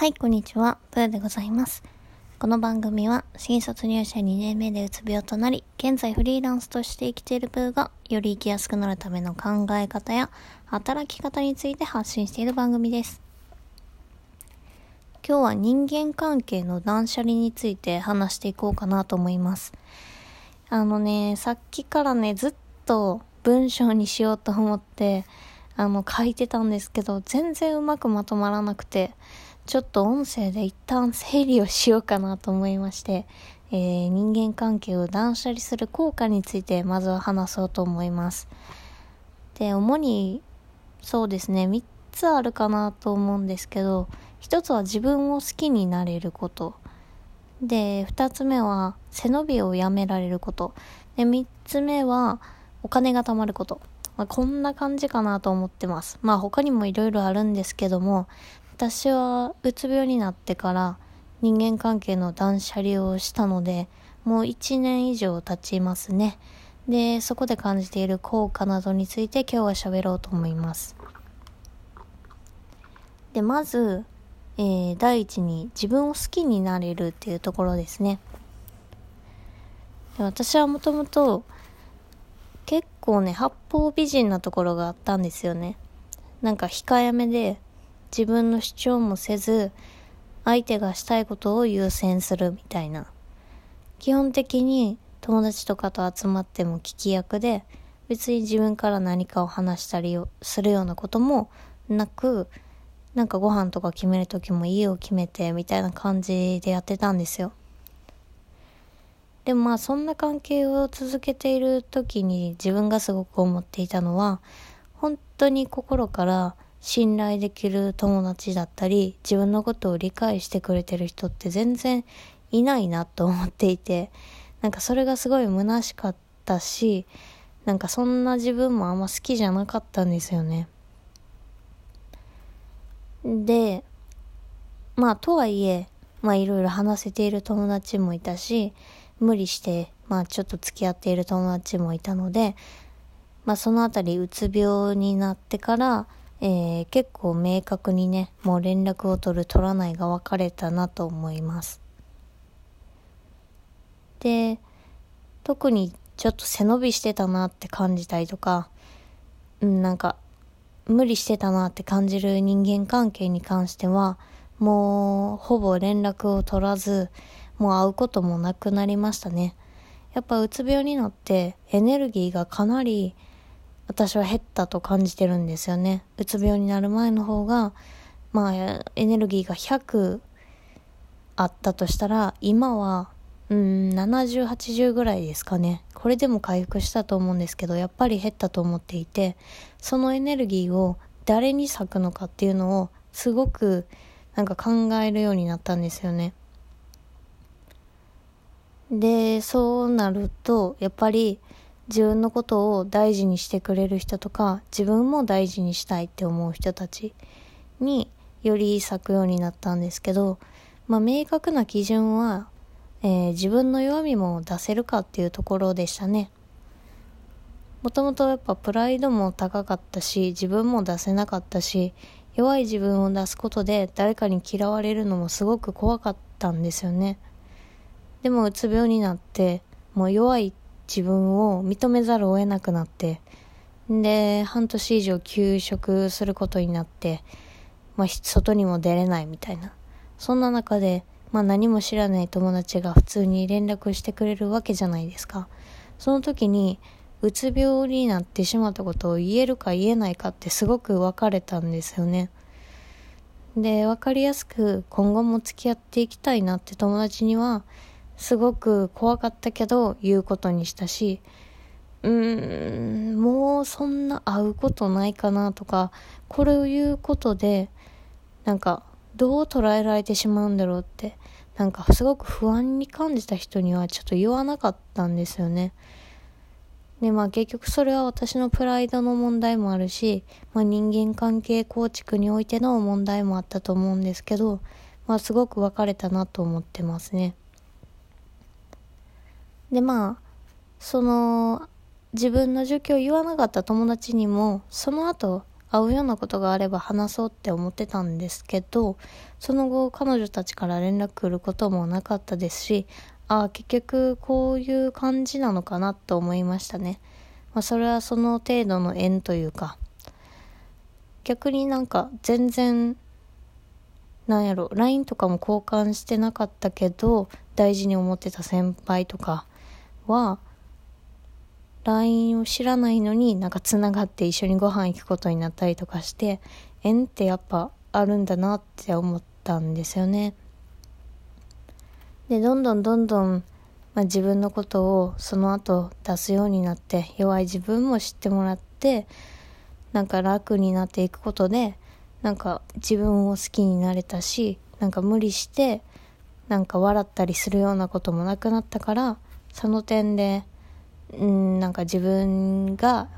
はい、こんにちは。プーでございます。この番組は、新卒入社2年目でうつ病となり、現在フリーランスとして生きているプーが、より生きやすくなるための考え方や、働き方について発信している番組です。今日は人間関係の断捨離について話していこうかなと思います。あのね、さっきからね、ずっと文章にしようと思って、あの、書いてたんですけど、全然うまくまとまらなくて、ちょっと音声で一旦整理をしようかなと思いまして、えー、人間関係を断捨離する効果についてまずは話そうと思います。で、主にそうですね、3つあるかなと思うんですけど、1つは自分を好きになれること。で、2つ目は背伸びをやめられること。で、3つ目はお金が貯まること。まあ、こんな感じかなと思ってます。まあ他にもいろいろあるんですけども、私はうつ病になってから人間関係の断捨離をしたので、もう1年以上経ちますね。で、そこで感じている効果などについて今日は喋ろうと思います。で、まず、えー、第一に自分を好きになれるっていうところですね。で私はもともと結構ね、八方美人なところがあったんですよね。なんか控えめで、自分の主張もせず、相手がしたいことを優先するみたいな。基本的に友達とかと集まっても聞き役で、別に自分から何かを話したりするようなこともなく、なんかご飯とか決める時も家を決めてみたいな感じでやってたんですよ。でもまあそんな関係を続けている時に自分がすごく思っていたのは、本当に心から信頼できる友達だったり、自分のことを理解してくれてる人って全然いないなと思っていて、なんかそれがすごい虚しかったし、なんかそんな自分もあんま好きじゃなかったんですよね。で、まあとはいえ、まあいろいろ話せている友達もいたし、無理して、まあちょっと付き合っている友達もいたので、まあそのあたりうつ病になってから、えー、結構明確にね、もう連絡を取る取らないが分かれたなと思います。で、特にちょっと背伸びしてたなって感じたりとか、うん、なんか、無理してたなって感じる人間関係に関しては、もう、ほぼ連絡を取らず、もう会うこともなくなりましたね。やっぱうつ病になってエネルギーがかなり私は減ったと感じてるんですよね。うつ病になる前の方が、まあ、エネルギーが100あったとしたら、今は、うん、70、80ぐらいですかね。これでも回復したと思うんですけど、やっぱり減ったと思っていて、そのエネルギーを誰に咲くのかっていうのを、すごく、なんか考えるようになったんですよね。で、そうなると、やっぱり、自分のことを大事にしてくれる人とか自分も大事にしたいって思う人たちにより咲くようになったんですけど、まあ、明確な基準は、えー、自分の弱みも出せるかっていうところでしたね。もともとやっぱプライドも高かったし自分も出せなかったし弱い自分を出すことで誰かに嫌われるのもすごく怖かったんですよね。でもうつ病になってもう弱い自分を認めざるを得なくなって、で、半年以上休職することになって、まあ、外にも出れないみたいな。そんな中で、まあ何も知らない友達が普通に連絡してくれるわけじゃないですか。その時に、うつ病になってしまったことを言えるか言えないかってすごく分かれたんですよね。で、分かりやすく今後も付き合っていきたいなって友達には、すごく怖かったけど言うことにしたし、うーん、もうそんな会うことないかなとか、これを言うことで、なんか、どう捉えられてしまうんだろうって、なんかすごく不安に感じた人にはちょっと言わなかったんですよね。で、まあ結局それは私のプライドの問題もあるし、まあ人間関係構築においての問題もあったと思うんですけど、まあすごく分かれたなと思ってますね。でまあその自分の状況を言わなかった友達にもその後会うようなことがあれば話そうって思ってたんですけどその後彼女たちから連絡来ることもなかったですしああ結局こういう感じなのかなと思いましたね、まあ、それはその程度の縁というか。逆になんか全然なんやろ LINE とかも交換してなかったけど大事に思ってた先輩とかは LINE を知らないのになんかつながって一緒にご飯行くことになったりとかして縁ってやっぱあるんだなって思ったんですよね。でどんどんどんどん、まあ、自分のことをその後出すようになって弱い自分も知ってもらってなんか楽になっていくことでなんか自分を好きになれたしなんか無理してなんか笑ったりするようなこともなくなったからその点でうんなんか自分が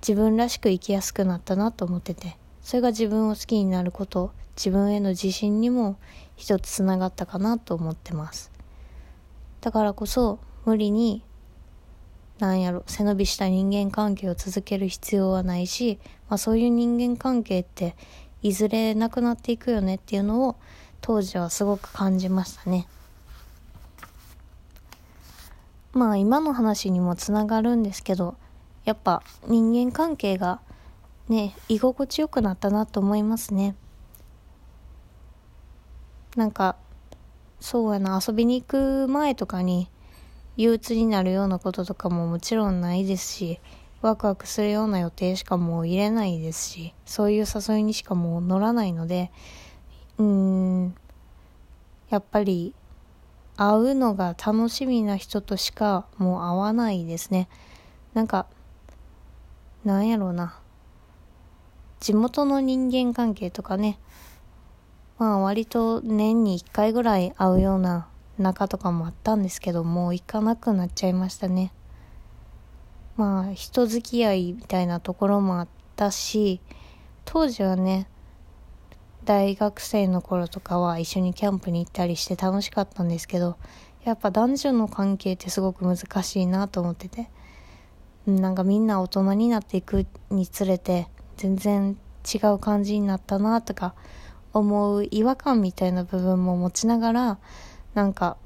自分らしく生きやすくなったなと思っててそれが自分を好きになること自分への自信にも一つつながったかなと思ってますだからこそ無理になんやろ背伸びした人間関係を続ける必要はないし、まあ、そういう人間関係っていずれなくなっていくよねっていうのを当時はすごく感じましたね。まあ今の話にもつながるんですけどやっぱ人間関係がね居心地よくなったなと思いますね。なんかそうやな遊びに行く前とかに憂鬱になるようなこととかももちろんないですしワクワクするような予定しかもう入れないですしそういう誘いにしかもう乗らないのでうーんやっぱり会うのが楽しみな人としかもう会わないですね。なんかなんやろうな。地元の人間関係とかね。まあ割と年に1回ぐらい会うような仲とかもあったんですけどもう行かなくなっちゃいましたね。まあ人付き合いみたいなところもあったし当時はね大学生の頃とかは一緒にキャンプに行ったりして楽しかったんですけどやっぱ男女の関係ってすごく難しいなと思っててなんかみんな大人になっていくにつれて全然違う感じになったなとか思う違和感みたいな部分も持ちながらなんか、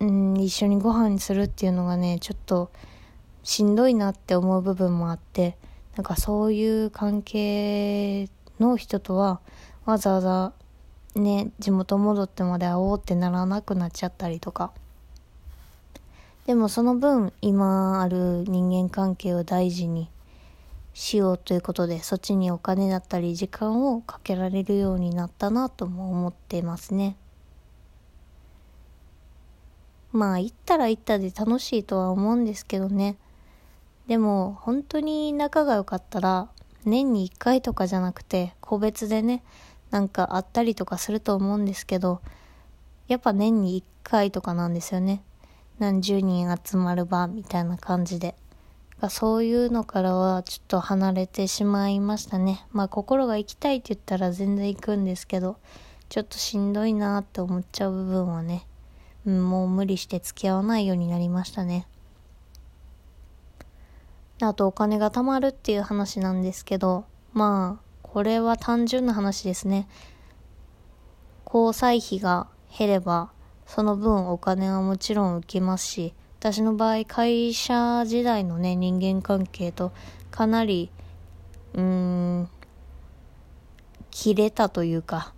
うん、一緒にご飯にするっていうのがね、ちょっとしんどいなって思う部分もあって、なんかそういう関係の人とはわざわざね、地元戻ってまで会おうってならなくなっちゃったりとか。でもその分今ある人間関係を大事にしようということでそっちにお金だったり時間をかけられるようになったなとも思ってますね。まあ行ったら行ったで楽しいとは思うんですけどねでも本当に仲が良かったら年に1回とかじゃなくて個別でねなんか会ったりとかすると思うんですけどやっぱ年に1回とかなんですよね。何十人集まる場みたいな感じで。そういうのからはちょっと離れてしまいましたね。まあ心が行きたいって言ったら全然行くんですけどちょっとしんどいなって思っちゃう部分はね、もう無理して付き合わないようになりましたね。あとお金が貯まるっていう話なんですけど、まあ、これは単純な話ですね。交際費が減れば、その分お金はもちろん受けますし、私の場合会社時代のね、人間関係とかなり、うーん、切れたというか、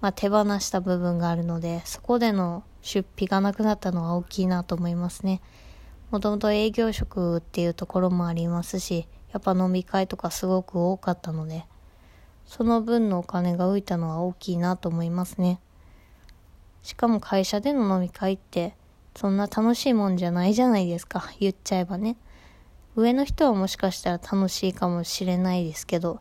まあ、手放した部分があるので、そこでの出費がなくなったのは大きいなと思いますね。もともと営業職っていうところもありますし、やっぱ飲み会とかすごく多かったので、その分のお金が浮いたのは大きいなと思いますね。しかも会社での飲み会って、そんな楽しいもんじゃないじゃないですか。言っちゃえばね。上の人はもしかしたら楽しいかもしれないですけど、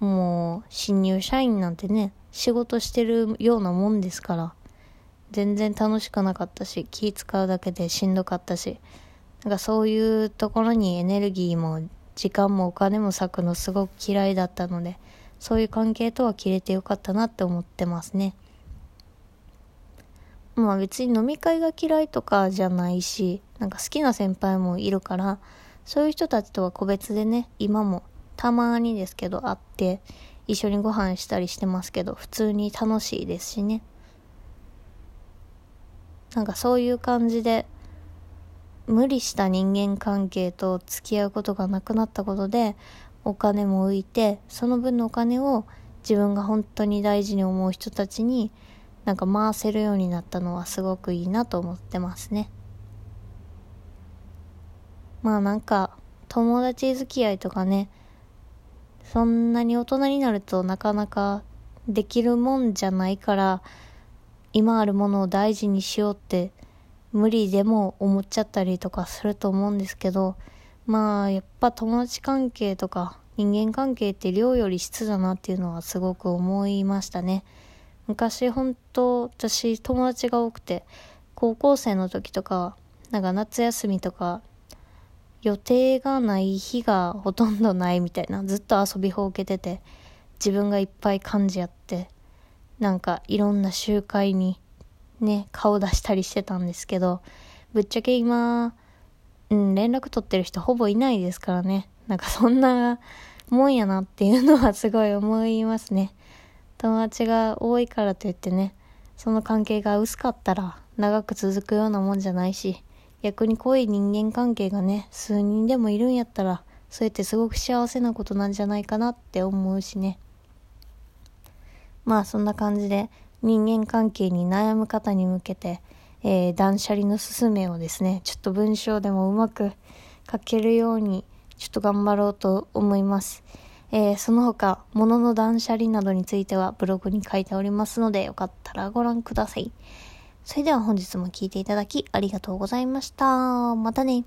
もう、新入社員なんてね、仕事してるようなもんですから、全然楽しくなかったし気使うだけでしんどかったしなんかそういうところにエネルギーも時間もお金も割くのすごく嫌いだったのでそういう関係とは切れてよかったなって思ってますね。まあ別に飲み会が嫌いとかじゃないしなんか好きな先輩もいるからそういう人たちとは個別でね今もたまにですけど会って一緒にご飯したりしてますけど普通に楽しいですしね。なんかそういう感じで無理した人間関係と付き合うことがなくなったことでお金も浮いてその分のお金を自分が本当に大事に思う人たちになんか回せるようになったのはすごくいいなと思ってますね。まあなんか友達付き合いとかねそんなに大人になるとなかなかできるもんじゃないから今あるものを大事にしようって無理でも思っちゃったりとかすると思うんですけどまあやっぱ友達関係とか人間関係って量より質だなっていうのはすごく思いましたね。昔本当私友達が多くて高校生の時とかなんか夏休みとか予定がない日がほとんどないみたいなずっと遊びほうけてて自分がいっぱい感じあってなんかいろんな集会にね、顔出したりしてたんですけど、ぶっちゃけ今、うん、連絡取ってる人ほぼいないですからね。なんかそんなもんやなっていうのはすごい思いますね。友達が多いからといってね、その関係が薄かったら長く続くようなもんじゃないし、逆に濃い人間関係がね、数人でもいるんやったら、そうやってすごく幸せなことなんじゃないかなって思うしね。まあそんな感じで人間関係に悩む方に向けて、えー、断捨離のすすめをですね、ちょっと文章でもうまく書けるように、ちょっと頑張ろうと思います。えー、その他、物の断捨離などについてはブログに書いておりますので、よかったらご覧ください。それでは本日も聴いていただきありがとうございました。またね。